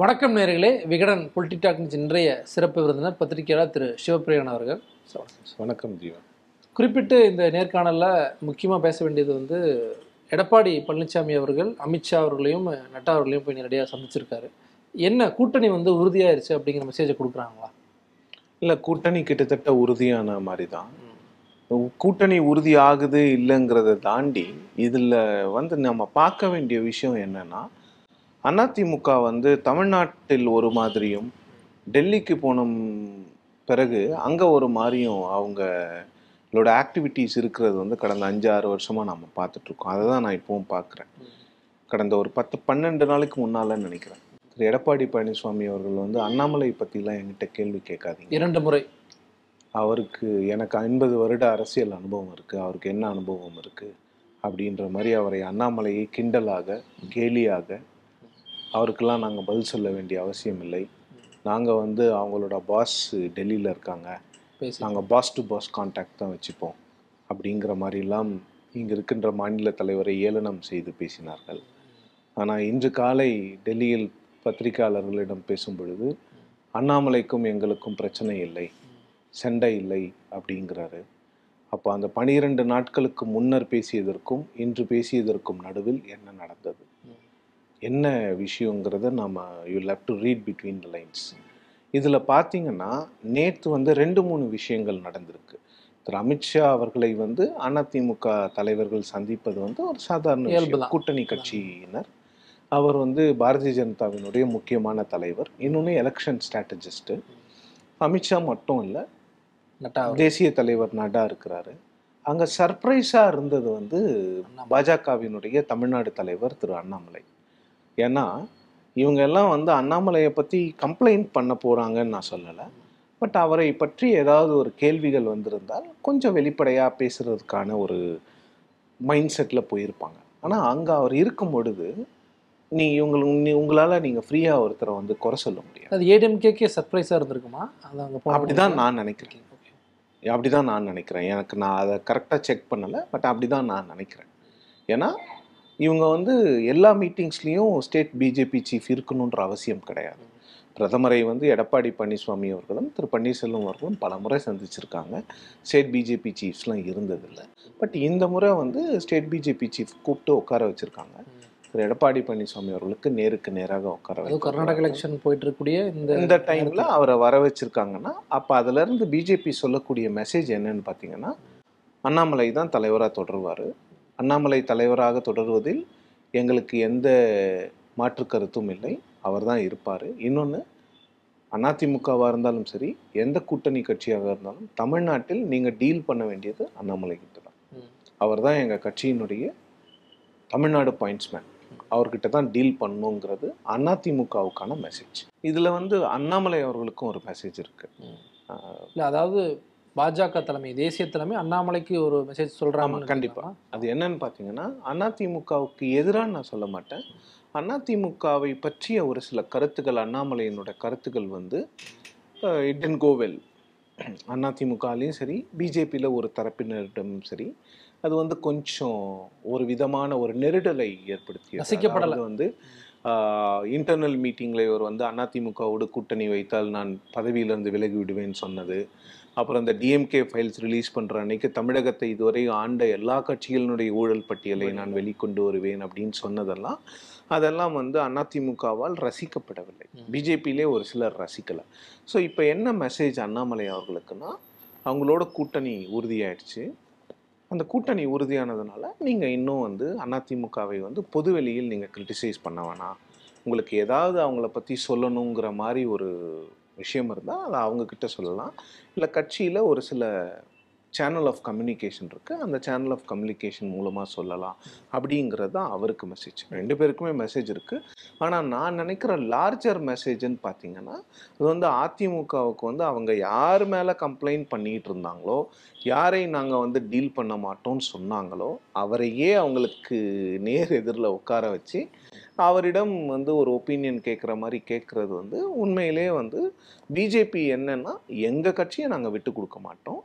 வணக்கம் நேர்களே. விகடன் பொலிட்டிடாக் இன்றைய சிறப்பு விருந்தினர் பத்திரிகையாளர் திரு சிவபிரியன் அவர்கள். வணக்கம் ஜீவன் குறிப்பிட்டு இந்த நேர்காணலில் முக்கியமாக பேச வேண்டியது வந்து எடப்பாடி பழனிசாமி அவர்கள் அமித்ஷா அவர்களையும் நட்டா அவர்களையும் போய் நேரடியாக சந்திச்சிருக்காரு. என்ன கூட்டணி வந்து உறுதியாயிருச்சு அப்படிங்கிற மெசேஜை கொடுக்குறாங்களா? இல்லை கூட்டணி கிட்டத்தட்ட உறுதியான மாதிரி தான் கூட்டணி உறுதி ஆகுது இல்லைங்கிறத தாண்டி இதில் வந்து நம்ம பார்க்க வேண்டிய விஷயம் என்னன்னா அதிமுக வந்து தமிழ்நாட்டில் ஒரு மாதிரியும் டெல்லிக்கு போன பிறகு அங்கே ஒரு மாதிரியும் அவங்களோட ஆக்டிவிட்டீஸ் இருக்கிறது வந்து கடந்த அஞ்சு ஆறு வருஷமாக நம்ம பார்த்துட்ருக்கோம். அதை தான் நான் இப்போவும் பார்க்குறேன். கடந்த ஒரு பத்து பன்னெண்டு நாளைக்கு முன்னாலன்னு நினைக்கிறேன். திரு. எடப்பாடி பழனிசாமி அவர்கள் வந்து அண்ணாமலை பற்றிலாம் என்கிட்ட கேள்வி கேட்காதீங்க. இரண்டு முறை. அவருக்கு எனக்கு ஐம்பது வருட அரசியல் அனுபவம் இருக்குது அவருக்கு என்ன அனுபவம் இருக்குது அப்படின்ற மாதிரி அவரை அண்ணாமலையை கிண்டலாக கேலியாக அவருக்கெல்லாம் நாங்கள் பதில் சொல்ல வேண்டிய அவசியம் இல்லை. நாங்கள் வந்து அவங்களோட பாஸ் டெல்லியில் இருக்காங்க. பேசி நாங்கள் பாஸ் டு பாஸ் கான்டாக்ட் தான் வச்சுப்போம். அப்படிங்கிற மாதிரிலாம் இங்கே இருக்கின்ற மாநில தலைவரை ஏளனம் செய்து பேசினார்கள். ஆனால் இன்று காலை டெல்லியில் பத்திரிகையாளர்களிடம் பேசும் பொழுது அண்ணாமலைக்கும் எங்களுக்கும் பிரச்சனை இல்லை. சண்டை இல்லை. அப்படிங்கிறாரு. அப்போ அந்த பனிரெண்டு நாட்களுக்கு முன்னர் பேசியதற்கும் இன்று பேசியதற்கும் நடுவில் என்ன நடந்தது? என்ன விஷயங்கிறத நம்ம you love to read between the lines இதில் பார்த்தீங்கன்னா நேற்று வந்து ரெண்டு மூணு விஷயங்கள் நடந்திருக்கு. திரு அமித்ஷா அவர்களை வந்து அதிமுக தலைவர்கள் சந்திப்பது வந்து ஒரு சாதாரண. கூட்டணி கட்சியினர். அவர் வந்து பாரதிய ஜனதாவினுடைய முக்கியமான தலைவர் இன்னொன்று எலெக்ஷன் ஸ்ட்ராட்டஜிஸ்ட்டு அமித்ஷா மட்டும் இல்லை. தேசிய தலைவர் நட்டா இருக்கிறாரு. அங்கே சர்ப்ரைஸாக இருந்தது வந்து. பாஜகவினுடைய தமிழ்நாடு தலைவர் திரு அண்ணாமலை. ஏன்னா இவங்க எல்லாம் வந்து அண்ணாமலையை பற்றி கம்ப்ளைண்ட் பண்ண போகிறாங்கன்னு நான் சொல்லலை. பட் அவரை பற்றி ஏதாவது ஒரு கேள்விகள் வந்திருந்தால் கொஞ்சம் வெளிப்படையாக பேசுகிறதுக்கான ஒரு மைண்ட் செட்டில் போயிருப்பாங்க. ஆனால் அங்கே அவர் இருக்கும் பொழுது நீ இவங்களுக்கு நீ உங்களால் நீங்கள் ஃப்ரீயாக ஒருத்தரை வந்து குறை சொல்ல முடியாது. அது ஏடிஎம்கேக்கே சர்ப்ரைஸாக இருந்திருக்குமா? அது அங்கே போன அப்படிதான் நான் நினைக்கிறேன். Okay. அப்படிதான் நான் நினைக்கிறேன். எனக்கு நான் அதை கரெக்டாக செக் பண்ணலை பட் அப்படிதான் நான் நினைக்கிறேன். ஏன்னா இவங்க வந்து எல்லா மீட்டிங்ஸ்லேயும் ஸ்டேட் பிஜேபி சீஃப் இருக்கணுன்ற அவசியம் கிடையாது. பிரதமரை வந்து எடப்பாடி பழனிசாமி அவர்களும் திரு பன்னீர்செல்வம் அவர்களும் பல முறை சந்திச்சிருக்காங்க. ஸ்டேட் பிஜேபி சீஃப்ஸ்லாம் இருந்ததில்லை. பட் இந்த முறை வந்து ஸ்டேட் பிஜேபி சீஃப் கூப்பிட்டு உட்கார வச்சிருக்காங்க. திரு எடப்பாடி பழனிசாமி அவர்களுக்கு நேருக்கு நேராக உட்கார. கர்நாடக எலெக்ஷன் போயிட்டு இருக்கக்கூடிய இந்த இந்த டைம்ல அவரை வர வச்சிருக்காங்கன்னா அப்ப அதுல இருந்து பிஜேபி சொல்லக்கூடிய மெசேஜ் என்னன்னு பாத்தீங்கன்னா அண்ணாமலை தான் தலைவராக தொடருவார். அண்ணாமலை தலைவராக தொடருவதில் எங்களுக்கு எந்த மாற்று கருத்தும் இல்லை. அவர் தான் இருப்பார். இன்னொன்று அதிமுகவாக இருந்தாலும் சரி எந்த கூட்டணி கட்சியாக இருந்தாலும் தமிழ்நாட்டில் நீங்கள் டீல் பண்ண வேண்டியது அண்ணாமலை கிட்ட தான். அவர் தான் எங்கள் கட்சியினுடைய தமிழ்நாடு பாயிண்ட்ஸ்மேன் அவர்கிட்ட தான் டீல் பண்ணணுங்கிறது அதிமுகவுக்கான மெசேஜ் இதில் வந்து அண்ணாமலை அவர்களுக்கும் ஒரு மெசேஜ் இருக்குது இல்லை அதாவது பாஜக தலைமை தேசிய தலைமை அண்ணாமலைக்கு ஒரு மெசேஜ் சொல்கிறாங்க கண்டிப்பா. அது என்னன்னு பார்த்தீங்கன்னா அதிமுகவுக்கு எதிராக நான் சொல்ல மாட்டேன். அதிமுகவை பற்றிய ஒரு சில கருத்துக்கள் அண்ணாமலையினோட கருத்துக்கள் வந்து இட் டென் கோவெல் அதிமுகலையும் சரி பிஜேபியில் ஒரு தரப்பினரிடமும் சரி அது வந்து கொஞ்சம் ஒரு விதமான ஒரு நெருடலை ஏற்படுத்தியது. ரசிக்கப்படல. வந்து இன்டர்னல் மீட்டிங்கில் இவர் வந்து அதிமுகவோடு கூட்டணி வைத்தால் நான் பதவியிலிருந்து விலகி விடுவேன்னு சொன்னது. அப்புறம் இந்த டிஎம்கே ஃபைல்ஸ் ரிலீஸ் பண்ணுற அன்னைக்கு தமிழகத்தை இதுவரை ஆண்ட எல்லா கட்சிகளினுடைய ஊழல் பட்டியலை நான் வெளிக்கொண்டு வருவேன் அப்படின்னு சொன்னதெல்லாம் அதெல்லாம் வந்து அதிமுகவால் ரசிக்கப்படவில்லை. பிஜேபியிலே ஒரு சிலர் ரசிக்கலை. ஸோ இப்போ என்ன மெசேஜ் அண்ணாமலை அவர்களுக்குன்னா அவங்களோட கூட்டணி உறுதியாயிடுச்சு. அந்த கூட்டணி உறுதியானதுனால நீங்கள் இன்னும் வந்து அதிமுகவை வந்து பொதுவெளியில் நீங்கள் கிரிட்டிசைஸ் பண்ண வேணாம். உங்களுக்கு ஏதாவது அவங்கள பற்றி சொல்லணுங்கிற மாதிரி ஒரு விஷயம் இருந்தால் அதை அவங்கக்கிட்ட சொல்லலாம். இல்லை கட்சியில் ஒரு சில சேனல் ஆஃப் கம்யூனிகேஷன் இருக்குது அந்த சேனல் ஆஃப் கம்யூனிகேஷன் மூலமாக சொல்லலாம் அப்படிங்கிறது தான் அவருக்கு மெசேஜ் ரெண்டு பேருக்குமே மெசேஜ் இருக்குது ஆனால் நான் நினைக்கிற லார்ஜர் மெசேஜ்னு பார்த்தீங்கன்னா அது வந்து அதிமுகவுக்கு வந்து அவங்க யார் மேலே கம்ப்ளைண்ட் பண்ணிகிட்டு இருந்தாங்களோ யாரை நாங்கள் வந்து டீல் பண்ண மாட்டோம்னு சொன்னாங்களோ அவரையே அவங்களுக்கு நேர் எதிரில் உட்கார வச்சு அவரிடம் வந்து ஒரு ஒப்பீனியன் கேட்குற மாதிரி கேட்குறது வந்து உண்மையிலே வந்து பிஜேபி என்னென்னா எங்கள் கட்சியை நாங்கள் விட்டு கொடுக்க மாட்டோம்.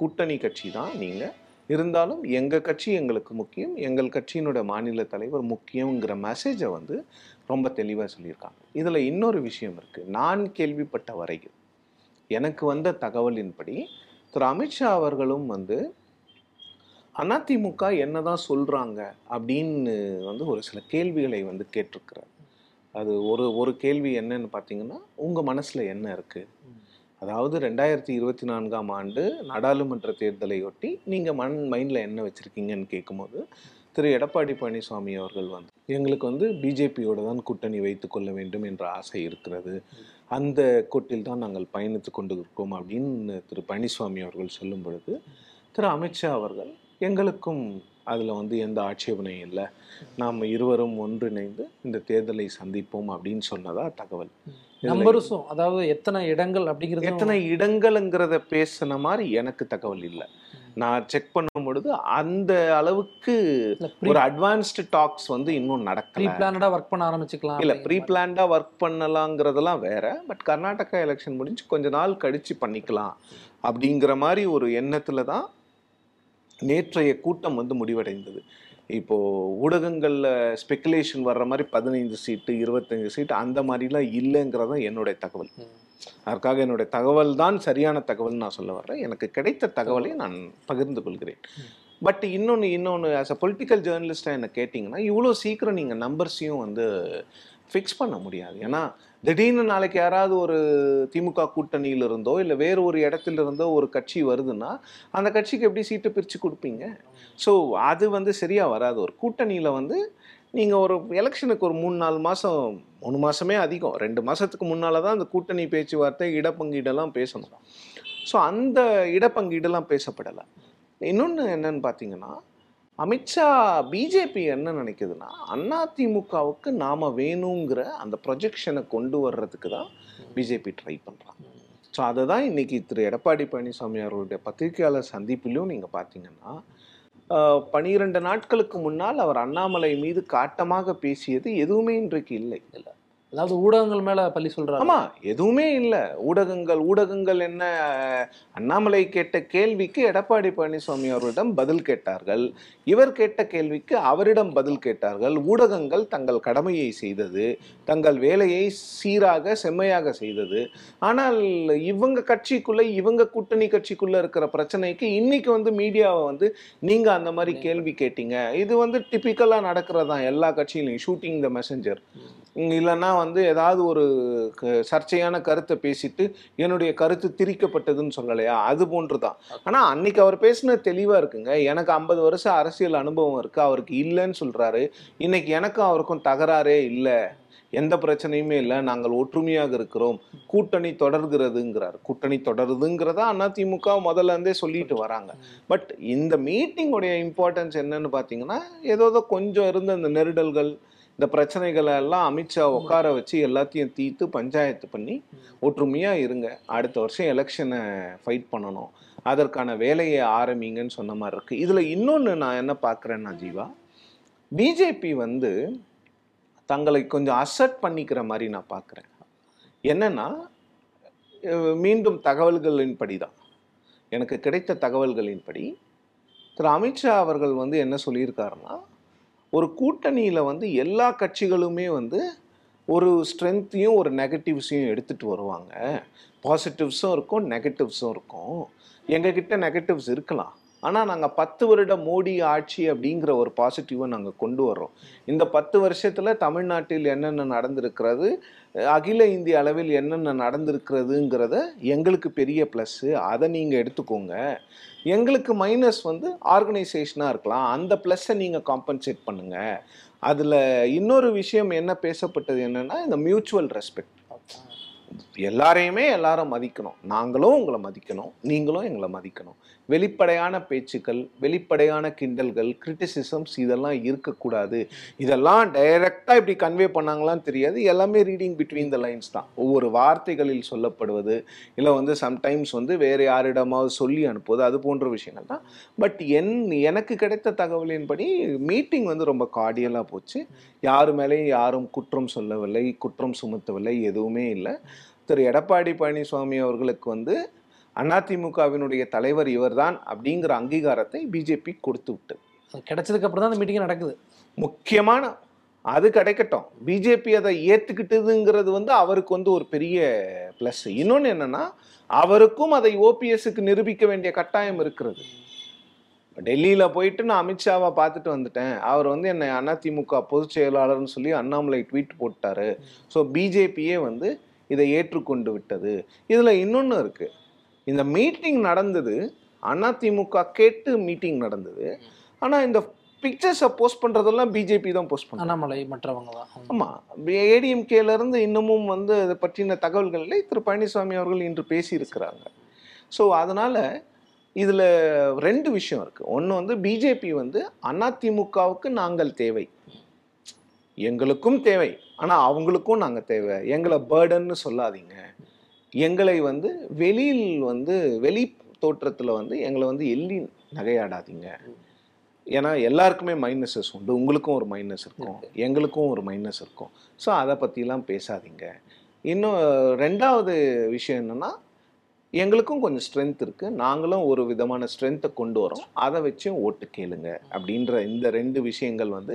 கூட்டணி கட்சி தான் நீங்கள் இருந்தாலும் எங்கள் கட்சி எங்களுக்கு முக்கியம் எங்கள் கட்சியினோட மாநில தலைவர் முக்கியங்கிற மெசேஜை வந்து ரொம்ப தெளிவாக சொல்லியிருக்காங்க. இதில் இன்னொரு விஷயம் இருக்குது நான் கேள்விப்பட்ட வரையில் எனக்கு வந்த தகவலின்படி திரு. அமித்ஷா அவர்களும் வந்து அதிமுக என்னதான் சொல்கிறாங்க அப்படின்னு வந்து ஒரு சில கேள்விகளை வந்து கேட்டிருக்கிறார். அது ஒரு ஒரு கேள்வி என்னன்னு பார்த்தீங்கன்னா உங்கள் மனசில் என்ன இருக்குது அதாவது ரெண்டாயிரத்தி இருபத்தி நான்காம் ஆண்டு நாடாளுமன்ற தேர்தலையொட்டி நீங்கள் மண் மைண்டில் என்ன வச்சுருக்கீங்கன்னு கேட்கும்போது திரு. எடப்பாடி பழனிசாமி அவர்கள் வந்து எங்களுக்கு வந்து பிஜேபியோட தான் கூட்டணி வைத்து கொள்ள வேண்டும் என்ற ஆசை இருக்கிறது. அந்த கூட்டில் தான் நாங்கள் பயணித்து கொண்டு இருக்கோம் அப்படின்னு திரு. பழனிசாமி அவர்கள் சொல்லும் பொழுது திரு. அமித்ஷா அவர்கள் எங்களுக்கும் அதில் வந்து எந்த ஆட்சேபனையும் இல்லை. நாம் இருவரும் ஒன்றிணைந்து இந்த தேர்தலை சந்திப்போம் அப்படின்னு சொன்னதா தகவல். இதுல நம்பர்ஸும் அதாவது எத்தனை இடங்கள் அப்படிங்கிறது எத்தனை இடங்கள்ங்கிறத பேசின மாதிரி எனக்கு தகவல் இல்லை. நான் செக் பண்ணும் பொழுது அந்த அளவுக்கு ஒரு அட்வான்ஸ்டு டாக்ஸ் வந்து இன்னும் ப்ரீ நடக்கல பிளானடா ஒர்க் பண்ண ஆரம்பிச்சுக்கலாம் இல்ல ப்ரீ. பிளான்டா ஒர்க் பண்ணலாங்கிறதெல்லாம் வேற பட் கர்நாடகா எலெக்ஷன் முடிஞ்சு கொஞ்ச நாள் கழிச்சு பண்ணிக்கலாம் அப்படிங்கிற மாதிரி ஒரு எண்ணத்துல தான் நேற்றைய கூட்டம் வந்து முடிவடைந்தது. இப்போ ஊடகங்கள்ல ஸ்பெகுலேஷன் வர்ற மாதிரி பதினைந்து சீட்டு இருபத்தஞ்சு சீட்டு அந்த மாதிரிலாம் இல்லைங்கிறது தான் என்னுடைய தகவல். அதற்காக என்னுடைய தகவல் தான் சரியான தகவல் நான் சொல்ல வர்றேன் எனக்கு கிடைத்த தகவலை நான் பகிர்ந்து கொள்கிறேன். பட் இன்னொன்று இன்னொன்று ஆஸ் அ பொலிட்டிக்கல் ஜேர்னலிஸ்டாக என்ன கேட்டிங்கன்னா இவ்வளோ சீக்கிரம் நீங்கள் நம்பர்ஸையும் வந்து ஃபிக்ஸ் பண்ண முடியாது. ஏன்னா திடீர்னு நாளைக்கு யாராவது ஒரு திமுக கூட்டணியில் இருந்தோ இல்லை வேறு ஒரு இடத்துல இருந்தோ ஒரு கட்சி வருதுன்னா அந்த கட்சிக்கு எப்படி சீட்டு பிரித்து கொடுப்பீங்க? ஸோ அது வந்து சரியாக வராது. ஒரு கூட்டணியில் வந்து நீங்கள் ஒரு எலெக்ஷனுக்கு ஒரு மூணு நாலு மாதம் மூணு மாதமே அதிகம். ரெண்டு மாதத்துக்கு முன்னால் தான் அந்த கூட்டணி பேச்சுவார்த்தை இடப்பங்கீடெல்லாம் பேசணும். ஸோ அந்த இடப்பங்கீடெல்லாம் பேசப்படலை. இன்னொன்று என்னன்னு பார்த்தீங்கன்னா அமித்ஷா பிஜேபி என்ன நினைக்குதுன்னா அண்ணா திமுகவுக்கு நாம் வேணுங்கிற அந்த ப்ரொஜெக்ஷனை கொண்டு வர்றதுக்கு தான் பிஜேபி ட்ரை பண்ணுறாங்க ஸோ அதை தான் இன்றைக்கி திரு. எடப்பாடி பழனிசாமி அவர்களுடைய பத்திரிகையாளர் சந்திப்பிலையும் நீங்கள் பார்த்தீங்கன்னா பனிரெண்டு நாட்களுக்கு முன்னால் அவர் அண்ணாமலை மீது காட்டமாக பேசியது எதுவுமே இன்றைக்கு இல்லை. அதாவது ஊடகங்கள் மேல பள்ளி சொல்றாரு ஆமா எதுவுமே இல்லை. ஊடகங்கள் ஊடகங்கள் என்ன? அண்ணாமலை கேட்ட கேள்விக்கு எடப்பாடி பழனிசாமி அவர்களிடம் பதில் கேட்டார்கள். இவர் கேட்ட கேள்விக்கு அவரிடம் பதில் கேட்டார்கள். ஊடகங்கள் தங்கள் கடமையை செய்தது தங்கள் வேலையை சீராக செம்மையாக செய்தது. ஆனால் இவங்க கட்சிக்குள்ள இவங்க கூட்டணி கட்சிக்குள்ள இருக்கிற பிரச்சனைக்கு இன்னைக்கு வந்து மீடியாவை வந்து நீங்க அந்த மாதிரி கேள்வி கேட்டீங்க. இது வந்து டிபிக்கலா நடக்கிறதா? எல்லா கட்சியிலையும் ஷூட்டிங் த மெசஞ்சர் இல்லைன்னா வந்து ஏதாவது ஒரு சர்ச்சையான கருத்தை பேசிட்டு என்னுடைய கருத்து திரிக்கப்பட்டதுன்னு சொல்லலையா? அது போன்று தான் ஆனால் அன்னைக்கு அவர் பேசின தெளிவாக இருக்குங்க. எனக்கு ஐம்பது வருஷம் அரசியல் அனுபவம் இருக்குது அவருக்கு இல்லைன்னு சொல்கிறாரு இன்னைக்கு எனக்கும் அவருக்கும் தகராறே இல்லை. எந்த பிரச்சனையுமே இல்லை. நாங்கள் ஒற்றுமையாக இருக்கிறோம். கூட்டணி தொடர்கிறதுங்கிறார். கூட்டணி தொடருதுங்கிறதா அதிமுக முதல்ல இருந்தே சொல்லிட்டு வராங்க. பட் இந்த மீட்டிங்குடைய இம்பார்ட்டன்ஸ் என்னன்னு பார்த்தீங்கன்னா ஏதோ கொஞ்சம் இருந்த இந்த நெருடல்கள் இந்த பிரச்சனைகளை எல்லாம் அமித்ஷா உட்கார வச்சு எல்லாத்தையும் தீர்த்து பஞ்சாயத்து பண்ணி ஒற்றுமையா இருங்க. அடுத்த வருஷம் எலெக்ஷனை ஃபைட் பண்ணணும். அதற்கான வேலையை ஆரம்பிங்கன்னு சொன்ன மாதிரி இருக்கு. இதுல இன்னொன்னு நான் என்ன பார்க்குறேன்னா ஜீவா பிஜேபி வந்து தங்களை கொஞ்சம் அசட் பண்ணிக்கிற மாதிரி நான் பார்க்குறேன். என்னன்னா மீண்டும் தகவல்களின்படி தான் எனக்கு கிடைத்த தகவல்களின்படி திரு அமித்ஷா அவர்கள் வந்து என்ன சொல்லியிருக்காருன்னா ஒரு கூட்டணியில் வந்து எல்லா கட்சிகளுமே வந்து ஒரு ஸ்ட்ரென்த்தையும் ஒரு நெகட்டிவ்ஸையும் எடுத்துகிட்டு வருவாங்க. பாசிட்டிவ்ஸும் இருக்கும் நெகட்டிவ்ஸும் இருக்கும். எங்ககிட்ட நெகட்டிவ்ஸ் இருக்கலாம். ஆனால் நாங்கள் பத்து வருட மோடி ஆட்சி அப்படிங்கிற ஒரு பாசிட்டிவை நாங்கள் கொண்டு வர்றோம். இந்த பத்து வருஷத்தில் தமிழ்நாட்டில் என்னென்ன நடந்திருக்கிறது? அகில இந்திய அளவில் என்னென்ன நடந்திருக்கிறதுங்கிறத எங்களுக்கு பெரிய ப்ளஸ்ஸு அதை நீங்கள் எடுத்துக்கோங்க. எங்களுக்கு மைனஸ் வந்து ஆர்கனைசேஷனாக இருக்கலாம். அந்த ப்ளஸ்ஸை நீங்கள் காம்பன்சேட் பண்ணுங்கள் அதில் இன்னொரு விஷயம் என்ன பேசப்பட்டது என்னன்னா இந்த மியூச்சுவல் ரெஸ்பெக்ட் எல்லாரையுமே எல்லாரும் மதிக்கணும். நாங்களும் உங்களை மதிக்கணும். நீங்களும் எங்களை மதிக்கணும். வெளிப்படையான பேச்சுக்கள் வெளிப்படையான கிண்டல்கள் கிரிட்டிசிசம்ஸ் இதெல்லாம் இருக்கக்கூடாது. இதெல்லாம் டைரெக்டாக இப்படி கன்வே பண்ணாங்களான்னு தெரியாது. எல்லாமே ரீடிங் பிட்வீன் த லைன்ஸ் தான். ஒவ்வொரு வார்த்தைகளில் சொல்லப்படுவது இல்லை வந்து சம்டைம்ஸ் வந்து வேறு யாரிடமாவது சொல்லி அனுப்புவது அது போன்ற விஷயங்கள் தான். பட் என் எனக்கு கிடைத்த தகவலின்படி மீட்டிங் வந்து ரொம்ப கார்டியலாக போச்சு. யாரு மேலேயும் யாரும் குற்றம் சொல்லவில்லை குற்றம் சுமத்தவில்லை எதுவுமே இல்லை. திரு. எடப்பாடி பழனிசாமி அவர்களுக்கு வந்து அதிமுகவினுடைய தலைவர் இவர்தான் அப்படிங்கிற அங்கீகாரத்தை பிஜேபி கொடுத்து விட்டது. அது கிடைச்சதுக்கு அப்புறம் தான் அந்த மீட்டிங் நடக்குது. முக்கியமான அது கிடைக்கட்டும். பிஜேபி அதை ஏத்துக்கிட்டதுங்கிறது வந்து அவருக்கு வந்து ஒரு பெரிய ப்ளஸ் இன்னொன்று என்னன்னா அவருக்கும் அதை ஓபிஎஸ்க்கு நிரூபிக்க வேண்டிய கட்டாயம் இருக்கிறது. டெல்லியில போயிட்டு நான் அமித்ஷாவை பார்த்துட்டு வந்துட்டேன். அவர் வந்து என்னை அதிமுக பொதுச் செயலாளர்னு சொல்லி அண்ணாமலை ட்வீட் போட்டாரு. ஸோ பிஜேபியே வந்து இதை ஏற்றுக்கொண்டு விட்டது. இதுல இன்னொன்று இருக்கு. இந்த மீட்டிங் நடந்தது. அதிமுக கேட்டு மீட்டிங் நடந்தது. ஆனா இந்த பிக்சர்ஸை போஸ்ட் பண்றதெல்லாம் பிஜேபி தான் போஸ்ட் பண்ணாங்க அண்ணாமலை மற்றவங்க தான். ஆமா. ஏடிஎம்கேல இருந்து இன்னமும் வந்து அதை பற்றின தகவல்களை திரு பழனிசாமி அவர்கள் இன்று பேசியிருக்கிறாங்க. ஸோ அதனால இதுல ரெண்டு விஷயம் இருக்கு. ஒன்று வந்து பிஜேபி வந்து அதிமுகவுக்கு நாங்கள் தேவை. எங்களுக்கும் தேவை. ஆனா அவங்களுக்கும் நாங்க தேவை. எங்களை பேர்டன்னு சொல்லாதீங்க. எங்களை வந்து வெளியில் வந்து வெளி தோற்றத்துல வந்து எங்களை வந்து எள்ளி நகையாடாதீங்க. ஏன்னா எல்லாருக்குமே மைனஸஸ் உண்டு. உங்களுக்கும் ஒரு மைனஸ் இருக்கும். எங்களுக்கும் ஒரு மைனஸ் இருக்கும். ஸோ அதை பற்றிலாம் பேசாதீங்க. இன்னும் ரெண்டாவது விஷயம் என்னன்னா எங்களுக்கும் கொஞ்சம் ஸ்ட்ரென்த் இருக்குது நாங்களும் ஒரு விதமான ஸ்ட்ரென்த்தை கொண்டு வரோம். அதை வச்சும் ஓட்டு கேளுங்க அப்படின்ற இந்த ரெண்டு விஷயங்கள் வந்து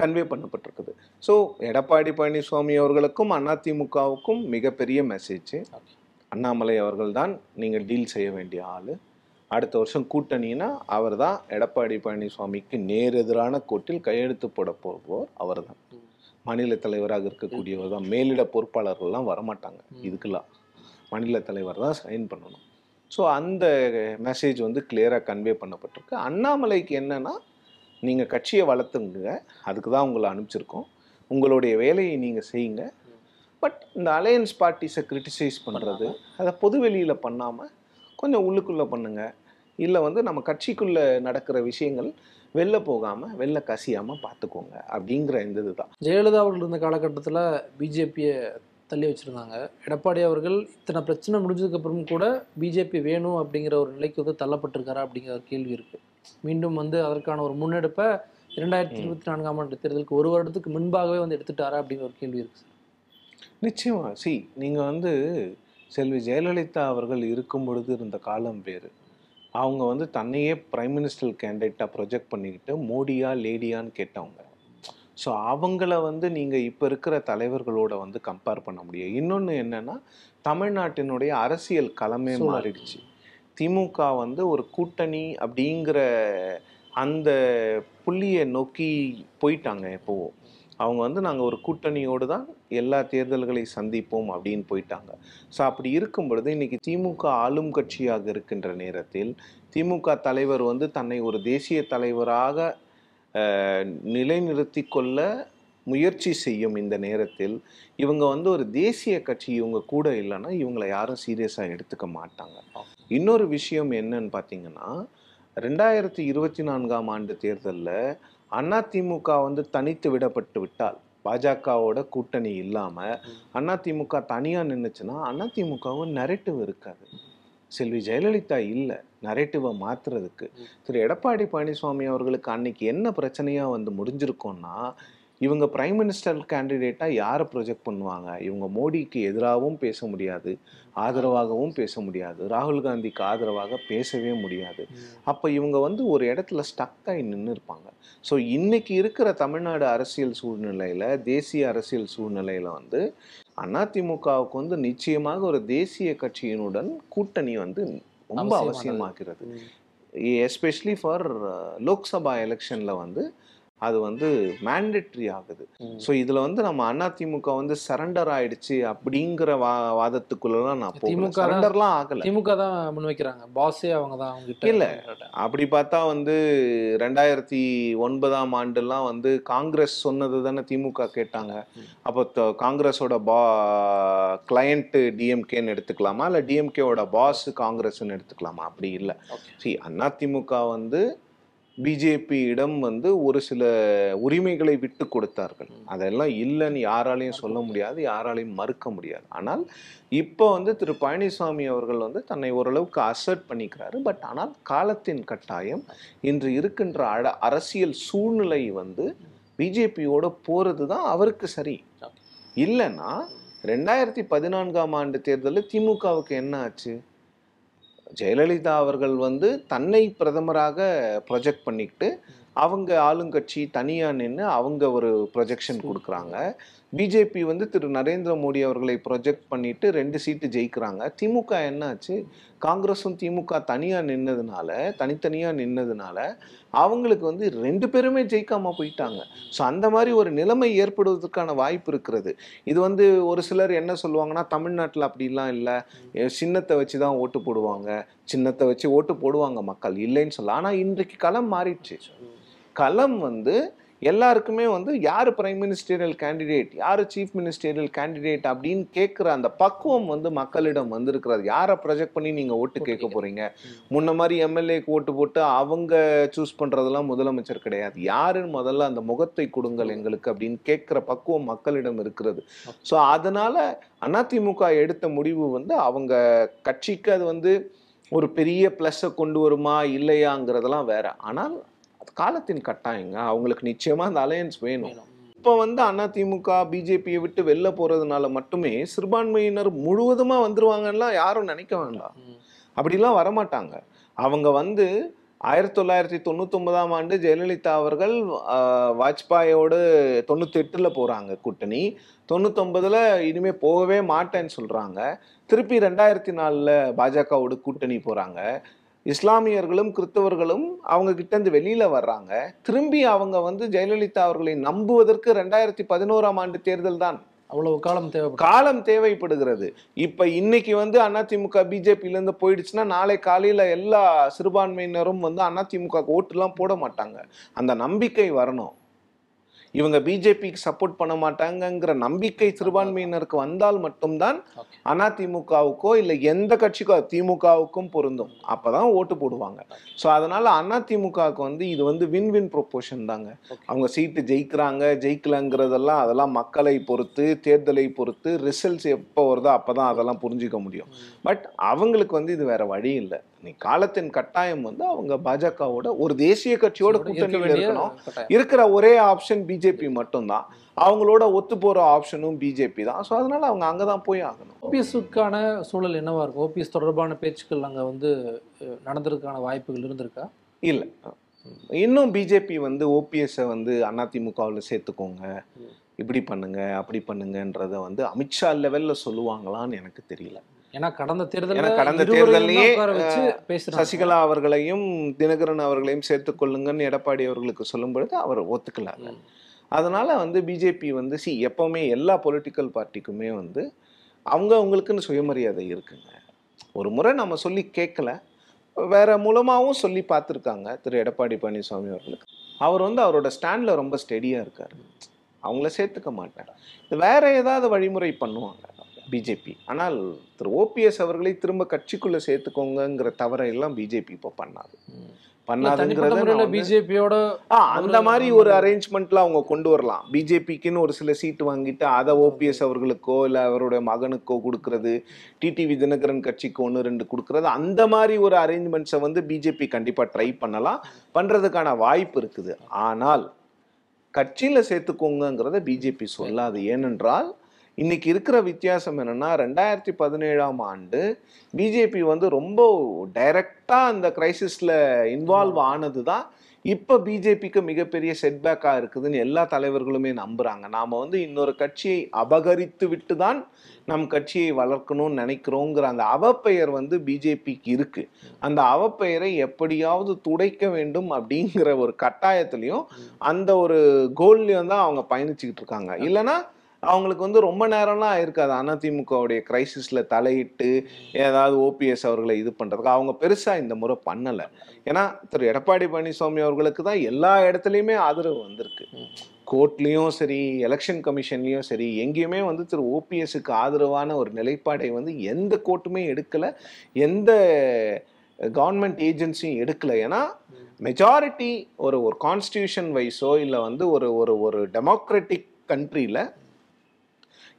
கன்வே பண்ணப்பட்டிருக்குது. ஸோ எடப்பாடி பழனிசாமி அவர்களுக்கும் அதிமுகவுக்கும் மிகப்பெரிய மெசேஜ் அண்ணாமலை அவர்கள் தான் நீங்கள் டீல் செய்ய வேண்டிய ஆள். அடுத்த வருஷம் கூட்டணினா அவர் தான் எடப்பாடி பழனிசாமிக்கு நேர் எதிரான கோட்டில் கையெழுத்து போட போவோர் அவர் தான் மாநில தலைவராக இருக்கக்கூடியவர் தான் மேலிட பொறுப்பாளர்கள்லாம் வரமாட்டாங்க. இதுக்கெல்லாம். மாநில தலைவர் தான் சைன் பண்ணணும். ஸோ அந்த மெசேஜ் வந்து கிளியராக கன்வே பண்ணப்பட்டிருக்கு. அண்ணாமலைக்கு என்னன்னா நீங்கள் கட்சியை வளர்த்துங்க. அதுக்கு தான் உங்களை அனுப்பிச்சிருக்கோம். உங்களுடைய வேலையை நீங்கள் செய்யுங்க. பட் இந்த அலையன்ஸ் பார்ட்டிஸை கிரிட்டிசைஸ் பண்ணுறது அதை பொது வெளியில் பண்ணாமல் கொஞ்சம் உள்ளுக்குள்ளே பண்ணுங்க. இல்லை வந்து நம்ம கட்சிக்குள்ளே நடக்கிற விஷயங்கள் வெளில போகாமல் வெளில கசியாமல் பார்த்துக்கோங்க. அப்படிங்கிற இந்த இதுதான். ஜெயலலிதா அவர்கள் இருந்த காலகட்டத்தில் பிஜேபியை தள்ளி வச்சுருந்தாங்க. எடப்பாடி அவர்கள் இத்தனை பிரச்சனை முடிஞ்சதுக்கு அப்புறம் கூட பிஜேபி வேணும் அப்படிங்கிற ஒரு நிலைக்கு வந்து தள்ளப்பட்டிருக்காரா அப்படிங்கிற ஒரு கேள்வி இருக்குது மீண்டும் வந்து அதற்கான ஒரு முன்னெடுப்பை இரண்டாயிரத்தி இருபத்தி நான்காம் ஆண்டு தேர்தலுக்கு ஒரு வருடத்துக்கு முன்பாகவே வந்து எடுத்துட்டாரா அப்படிங்கிற ஒரு கேள்வி இருக்குது சார். நிச்சயமா. சி நீங்கள் வந்து செல்வி ஜெயலலிதா அவர்கள் இருக்கும் பொழுது இருந்த காலம் வேறு. அவங்க வந்து தன்னையே பிரைம் மினிஸ்டர் கேண்டிடேட்டாக ப்ரொஜெக்ட் பண்ணிக்கிட்டு மோடியா லேடியான்னு கேட்டவங்க. ஸோ அவங்கள வந்து நீங்கள் இப்போ இருக்கிற தலைவர்களோட வந்து கம்பேர் பண்ண முடியும். இன்னொன்று என்னன்னா தமிழ்நாட்டினுடைய அரசியல் களமே. மாறிடுச்சு. திமுக வந்து ஒரு கூட்டணி அப்படிங்கிற அந்த புள்ளியை நோக்கி போயிட்டாங்க எப்போவோ. அவங்க வந்து நாங்கள் ஒரு கூட்டணியோடு தான் எல்லா தேர்தல்களை சந்திப்போம் அப்படின்னு போயிட்டாங்க. ஸோ அப்படி இருக்கும் பொழுது இன்னைக்கு திமுக ஆளும் கட்சியாக இருக்கின்ற நேரத்தில் திமுக தலைவர் வந்து தன்னை ஒரு தேசிய தலைவராக நிலைநிறுத்தி கொள்ள முயற்சி செய்யும் இந்த நேரத்தில் இவங்க வந்து ஒரு தேசிய கட்சி இவங்க கூட இல்லைன்னா இவங்களை யாரும் சீரியஸாக எடுத்துக்க மாட்டாங்க. இன்னொரு விஷயம் என்னன்னு பார்த்தீங்கன்னா ரெண்டாயிரத்தி இருபத்தி நான்காம் ஆண்டு தேர்தலில் அதிமுக வந்து தனித்து விடப்பட்டு விட்டால் பாஜகவோட கூட்டணி இல்லாமல் அதிமுக தனியாக நின்றுச்சுன்னா அதிமுகவும் நெரட்டிவ் இருக்காது செல்வி ஜெயலலிதா இல்லை. நரேட்டிவை மாத்துறதுக்கு. திரு எடப்பாடி பழனிசாமி அவர்களுக்கு அன்னைக்கு என்ன பிரச்சனையாக வந்து முடிஞ்சிருக்கோம்னா இவங்க பிரைம் மினிஸ்டர் கேண்டிடேட்டாக யாரை ப்ரொஜெக்ட் பண்ணுவாங்க? இவங்க மோடிக்கு எதிராகவும் பேச முடியாது ஆதரவாகவும் பேச முடியாது ராகுல் காந்திக்கு ஆதரவாக பேசவே முடியாது. அப்போ இவங்க வந்து ஒரு இடத்துல ஸ்டக் ஆகி நின்று இருப்பாங்க ஸோ இன்னைக்கு இருக்கிற தமிழ்நாடு அரசியல் சூழ்நிலையில் தேசிய அரசியல் சூழ்நிலையில் வந்து அதிமுகவுக்கு வந்து நிச்சயமாக ஒரு தேசிய கட்சியினுடன் கூட்டணி வந்து ரொம்ப அவசியமானது. அவசியமாகிறது எஸ்பெஷலி ஃபார் லோக்சபா எலெக்ஷனில் வந்து அது வந்து மேண்டேட்ரி ஆகுது. ஸோ இதில் வந்து நம்ம அதிமுக வந்து சரண்டர் ஆயிடுச்சு அப்படிங்கிற வா வாதத்துக்குள்ளலாம் நான் திமுக சரண்டர்லாம் ஆகலை. திமுக தான் முன்வைக்கிறாங்க. பாஸே அவங்க தான் அவங்க இல்ல. அப்படி பார்த்தா வந்து ரெண்டாயிரத்தி ஒன்பதாம் ஆண்டுலாம் வந்து காங்கிரஸ் சொன்னது தானே திமுக கேட்டாங்க. அப்போ காங்கிரஸோட பா கிளையண்ட் டிஎம்கேன்னு எடுத்துக்கலாமா? இல்லை டிஎம்கேவோட பாஸ் காங்கிரஸ்ன்னு எடுத்துக்கலாமா? அப்படி இல்லை. Okay. சி அதிமுக வந்து பிஜேபியிடம் வந்து ஒரு சில உரிமைகளை விட்டு கொடுத்தார்கள். அதெல்லாம் இல்லைன்னு யாராலையும் சொல்ல முடியாது யாராலையும் மறுக்க முடியாது. ஆனால் இப்போ வந்து திரு பழனிசாமி அவர்கள் வந்து தன்னை ஓரளவுக்கு அசர்ட் பண்ணிக்கிறாரு. பட் ஆனால் காலத்தின் கட்டாயம் இன்று இருக்கின்ற அட அரசியல் சூழ்நிலை வந்து பிஜேபியோட போறது தான் அவருக்கு சரி. இல்லைன்னா ரெண்டாயிரத்தி பதினான்காம் ஆண்டு தேர்தலில் திமுகவுக்கு என்ன ஆச்சு? ஜெயலலிதா அவர்கள் வந்து தன்னை பிரதமராக ப்ரொஜெக்ட் பண்ணிக்கிட்டு அவங்க ஆளுங்கட்சி தனியாக நின்று அவங்க ஒரு ப்ரொஜெக்ஷன் கொடுக்குறாங்க. பிஜேபி வந்து திரு நரேந்திர மோடி அவர்களை ப்ரொஜெக்ட் பண்ணிட்டு ரெண்டு சீட்டு ஜெயிக்கிறாங்க. திமுக என்னாச்சு? காங்கிரஸும் திமுக தனியாக நின்னதுனால தனித்தனியாக நின்னதுனால அவங்களுக்கு வந்து ரெண்டு பேருமே ஜெயிக்காம போயிட்டாங்க. ஸோ அந்த மாதிரி ஒரு நிலைமை ஏற்படுவதற்கான வாய்ப்பு இருக்கிறது. இது வந்து ஒரு சிலர் என்ன சொல்லுவாங்கன்னா தமிழ்நாட்டில் அப்படிலாம் இல்லை. சின்னத்தை வச்சு தான் ஓட்டு போடுவாங்க. சின்னத்தை வச்சு ஓட்டு போடுவாங்க மக்கள். இல்லைன்னு சொல்ல ஆனால் இன்றைக்கு களம் மாறிடுச்சு. களம் வந்து எல்லாருக்குமே வந்து யார் பிரைம் மினிஸ்டரியல் கேண்டிடேட் யார் சீஃப் மினிஸ்டரியல் கேண்டிடேட் அப்படின்னு கேட்குற அந்த பக்குவம் வந்து மக்களிடம் வந்திருக்கிறது. யாரை ப்ரொஜெக்ட் பண்ணி நீங்கள் ஓட்டு கேட்க. போறீங்க? முன்ன மாதிரி எம்எல்ஏக்கு ஓட்டு போட்டு அவங்க சூஸ் பண்ணுறதெல்லாம் முதலமைச்சர் கிடையாது. யாருன்னு முதல்ல அந்த முகத்தை கொடுங்கள் எங்களுக்கு அப்படின்னு கேட்குற பக்குவம் மக்களிடம் இருக்கிறது. ஸோ அதனால அதிமுக எடுத்த முடிவு வந்து அவங்க கட்சிக்கு அது வந்து ஒரு பெரிய ப்ளஸ்ஸை கொண்டு வருமா இல்லையாங்கிறதெல்லாம் வேற. ஆனால் அது காலத்தின் கட்டாயங்க. அவங்களுக்கு நிச்சயமா அந்த அலையன்ஸ் வேணும். இப்போ வந்து அதிமுக பிஜேபியை விட்டு வெளில போறதுனால மட்டுமே சிறுபான்மையினர் முழுவதுமா வந்துருவாங்கலாம் யாரும் நினைக்க வேண்டாம். அப்படிலாம் வரமாட்டாங்க. அவங்க வந்து ஆயிரத்தி தொள்ளாயிரத்தி தொண்ணூத்தொன்பதாம் ஆண்டு ஜெயலலிதா அவர்கள் வாஜ்பாயோடு தொண்ணூத்தி எட்டுல போறாங்க கூட்டணி. தொண்ணூத்தொன்பதுல இனிமே போகவே மாட்டேன்னு சொல்றாங்க. திருப்பி ரெண்டாயிரத்தி நாலுல பாஜகவோட கூட்டணி போறாங்க. இஸ்லாமியர்களும் கிறிஸ்தவர்களும் அவங்க கிட்ட இருந்து வெளியில வர்றாங்க. திரும்பி அவங்க வந்து ஜெயலலிதா அவர்களை நம்புவதற்கு ரெண்டாயிரத்தி பதினோராம் ஆண்டு தேர்தல் தான். அவ்வளவு காலம் தேவைப்படும். காலம் தேவைப்படுகிறது. இப்ப இன்னைக்கு வந்து அதிமுக பிஜேபில இருந்து போயிடுச்சுன்னா நாளை காலையில எல்லா சிறுபான்மையினரும் வந்து அதிமுக ஓட்டுலாம் போட மாட்டாங்க. அந்த நம்பிக்கை வரணும். இவங்க பிஜேபிக்கு சப்போர்ட் பண்ண மாட்டாங்கங்கிற நம்பிக்கை சிறுபான்மையினருக்கு வந்தால் மட்டும்தான். அதிமுகவுக்கோ இல்லை எந்த கட்சிக்கோ திமுகவுக்கும் பொருந்தும். அப்பதான் ஓட்டு போடுவாங்க. ஸோ அதனால அதிமுகவுக்கு வந்து இது வந்து வின் வின் ப்ரொப்போஷன் தாங்க. அவங்க சீட்டு ஜெயிக்கிறாங்க ஜெயிக்கலங்கிறதெல்லாம் அதெல்லாம் மக்களை பொறுத்து தேர்தலை பொறுத்து ரிசல்ட்ஸ் எப்போ வருதோ அப்பதான் அதெல்லாம் புரிஞ்சுக்க முடியும். பட் அவங்களுக்கு வந்து இது வேற வழி இல்லை. நீ காலத்தின் கட்டாயம் வந்து அவங்க பாஜகவோட ஒரு தேசிய கட்சியோட வேண்டிய இருக்கணும். இருக்கிற ஒரே ஆப்ஷன் பிஜேபி மட்டும்தான். அவங்களோட ஒத்து போற ஆப்ஷனும் பிஜேபி தான். ஸோ அதனால அவங்க அங்கதான் போய் ஆகணும். ஓபிஎஸ்க்கான சூழல் என்னவா இருக்கும்? ஓபிஎஸ் தொடர்பான பேச்சுக்கள் அங்க வந்து நடந்ததுக்கான வாய்ப்புகள் இருந்திருக்கா? இல்லை. இன்னும் பிஜேபி வந்து ஓபிஎஸ்ஸை வந்து அதிமுகவில் சேர்த்துக்கோங்க. இப்படி பண்ணுங்க அப்படி பண்ணுங்கன்றத வந்து அமித்ஷா லெவல்ல சொல்லுவாங்களான்னு எனக்கு தெரியல. ஏன்னா கடந்த தேர்தல்ல ஏன்னா கடந்த தான் பேசுறாங்க. சசிகலா அவர்களையும் தினகரன் அவர்களையும் சேர்த்துக் கொள்ளுங்கன்னு எடப்பாடி அவர்களுக்கு சொல்லும் பொழுது அவர் ஒத்துக்கல. ம். அதனால் வந்து பிஜேபி வந்து சி எப்போவுமே எல்லா பொலிட்டிக்கல் பார்ட்டிக்குமே வந்து அவங்க அவங்களுக்குன்னு சுயமரியாதை இருக்குங்க. ஒரு முறை நம்ம சொல்லி கேட்கல வேற மூலமாகவும் சொல்லி பார்த்துருக்காங்க திரு. எடப்பாடி பழனிசாமி அவர்களுக்கு. அவர் வந்து அவரோட ஸ்டாண்டில் ரொம்ப ஸ்டெடியாக இருக்கார். அவங்கள சேர்த்துக்க மாட்டார். வேறு வேற ஏதாவது வழிமுறை பண்ணுவாங்க பிஜேபி. ஆனால் திரு. ஓபிஎஸ் அவர்களை திரும்ப கட்சிக்குள்ளே சேர்த்துக்கோங்கங்கிற தவறையெல்லாம் பிஜேபி இப்போ பண்ணாது. பண்ணாதுங்கிறத பிஜேபியோட அந்த மாதிரி ஒரு அரேஞ்ச்மெண்ட்ல அவங்க கொண்டு வரலாம். பிஜேபிக்குன்னு ஒரு சில சீட்டு வாங்கிட்டு அதை ஓபிஎஸ் அவர்களுக்கோ இல்ல அவருடைய மகனுக்கோ கொடுக்கறது டிடிவி தினகரன் கட்சிக்கு ஒன்று ரெண்டு கொடுக்கறது அந்த மாதிரி ஒரு அரேஞ்ச்மெண்ட்ஸை வந்து பிஜேபி கண்டிப்பா ட்ரை பண்ணலாம். பண்றதுக்கான வாய்ப்பு இருக்குது. ஆனால் கட்சியில சேர்த்துக்கோங்கங்கிறத பிஜேபி சொல்லாது. ஏனென்றால் இன்னைக்கு இருக்கிற வித்தியாசம் என்னன்னா ரெண்டாயிரத்தி பதினேழாம் ஆண்டு பிஜேபி வந்து ரொம்ப டைரக்டா அந்த கிரைசிஸ்ல இன்வால்வ் ஆனது தான் இப்போ பிஜேபிக்கு மிகப்பெரிய செட்பேக்காக இருக்குதுன்னு எல்லா தலைவர்களுமே நம்புறாங்க. நாம வந்து இன்னொரு கட்சியை அபகரித்து விட்டு தான் நம் கட்சியை வளர்க்கணும்னு நினைக்கிறோங்கிற அந்த அவப்பெயர் வந்து பிஜேபிக்கு இருக்கு. அந்த அவப்பெயரை எப்படியாவது துடைக்க வேண்டும் அப்படிங்கிற ஒரு கட்டாயத்திலையும் அந்த ஒரு கோல்லையும் தான் அவங்க பயணிச்சுக்கிட்டு இருக்காங்க. இல்லைன்னா அவங்களுக்கு வந்து ரொம்ப நேரம்லாம் இருக்காது அதிமுகவுடைய கிரைசிஸில் தலையிட்டு ஏதாவது ஓபிஎஸ் அவர்களை இது பண்ணுறதுக்கு அவங்க பெருசாக இந்த முறை பண்ணலை. ஏன்னா திரு. எடப்பாடி பழனிசாமி அவர்களுக்கு தான் எல்லா இடத்துலையுமே ஆதரவு வந்திருக்கு. கோர்ட்லேயும் சரி எலெக்ஷன் கமிஷன்லேயும் சரி எங்கேயுமே வந்து திரு. ஓபிஎஸ்க்கு ஆதரவான ஒரு நிலைப்பாடை வந்து எந்த கோர்ட்டுமே எடுக்கலை. எந்த கவர்மெண்ட் ஏஜென்சியும் எடுக்கல. ஏன்னா மெஜாரிட்டி ஒரு ஒரு கான்ஸ்டியூஷன் வைஸோ இல்லை வந்து ஒரு ஒரு ஒரு டெமோக்ராட்டிக் கண்ட்ரியில்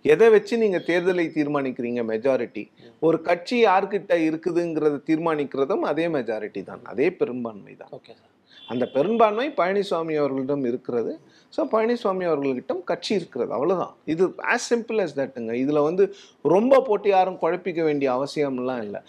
எதை வச்சு நீங்க தேர்தலை தீர்மானிக்கிறீங்க மெஜாரிட்டி ஒரு கட்சி யார்கிட்ட இருக்குதுங்கிறத தீர்மானிக்கிறதும் அதே மெஜாரிட்டி தான். அதே பெரும்பான்மை தான். ஓகே சார் அந்த பெரும்பான்மை பழனிசாமி அவர்களிடம் இருக்கிறது. ஸோ பழனிசாமி அவர்கள்கிட்ட கட்சி இருக்கிறது. அவ்வளவுதான். இது ஆஸ் சிம்பிள் as தட்டுங்க இதுல வந்து ரொம்ப போட்டு யாரும் குழப்பிக்க வேண்டிய அவசியம்லாம் இல்லை.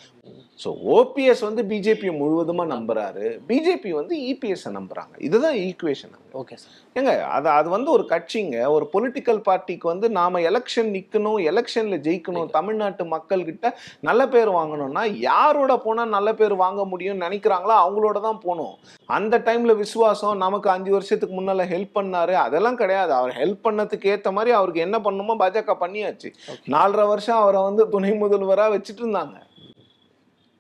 ஸோ ஓபிஎஸ் வந்து பிஜேபி முழுவதுமா நம்புறாரு. பிஜேபி வந்து இபிஎஸ் நம்புறாங்க. இதுதான் ஈக்குவேஷன் ஓகே சார் ஏங்க அது அது வந்து ஒரு கட்சிங்க. ஒரு பொலிட்டிக்கல் பார்ட்டிக்கு வந்து நாம எலெக்ஷன் நிக்கணும் எலெக்ஷன்ல ஜெயிக்கணும் தமிழ்நாட்டு மக்கள் கிட்ட நல்ல பேர் வாங்கணும்னா யாரோட போனா நல்ல பேர் வாங்க முடியும்னு நினைக்கிறாங்களோ அவங்களோட தான் போகணும். அந்த டைம்ல விசுவாசம் நமக்கு அஞ்சு வருஷத்துக்கு முன்னால ஹெல்ப் பண்ணாரு. அதெல்லாம் கிடையாது. அவர் ஹெல்ப் பண்ணதுக்கு ஏத்த மாதிரி அவருக்கு என்ன பண்ணணுமோ பாஜக பண்ணியாச்சு. நாலரை வருஷம் அவரை வந்து துணை முதல்வரா வச்சுட்டு இருந்தாங்க.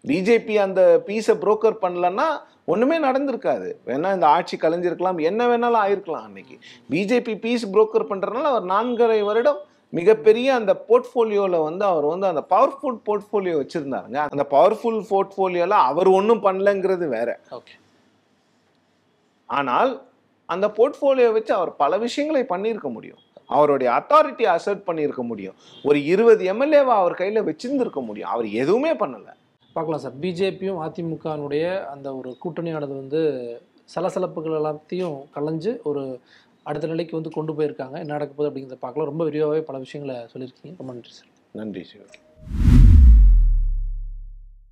பிஜேபி அந்த பீஸை புரோக்கர் பண்ணலன்னா ஒண்ணுமே நடந்திருக்காது. வேணா இந்த ஆட்சி கலைஞ்சிருக்கலாம். என்ன வேணாலும் ஆயிருக்கலாம் அன்னைக்கு. பிஜேபி பீஸ் புரோக்கர் பண்றதுனால அவர் நான்கரை வருடம் மிகப்பெரிய அந்த போர்ட்ஃபோலியோல வந்து அவர் வந்து அந்த பவர்ஃபுல் போர்ட்ஃபோலியோ வச்சிருந்தாருங்க. அந்த பவர்ஃபுல் போர்ட்ஃபோலியோல அவர் ஒன்றும் பண்ணலங்கிறது வேற. ஓகே ஆனால் அந்த போர்ட்ஃபோலியோ வச்சு அவர் பல விஷயங்களை பண்ணியிருக்க முடியும். அவருடைய அத்தாரிட்டி அசர்ட் பண்ணியிருக்க முடியும். ஒரு இருபது எம்எல்ஏவை அவர் கையில வச்சிருந்திருக்க முடியும். அவர் எதுவுமே பண்ணல. பார்க்கலாம் சார். பிஜேபியும் அதிமுகனுடைய அந்த ஒரு கூட்டணியானது வந்து சலசலப்புகள் எல்லாத்தையும் கலைஞ்சு ஒரு அடுத்த நிலைக்கு வந்து கொண்டு போயிருக்காங்க. என்ன நடக்க போகுது அப்படிங்கிறத பார்க்கலாம். ரொம்ப விரிவாகவே பல விஷயங்களை சொல்லியிருக்கீங்க. ரொம்ப நன்றி சார். நன்றி சார்.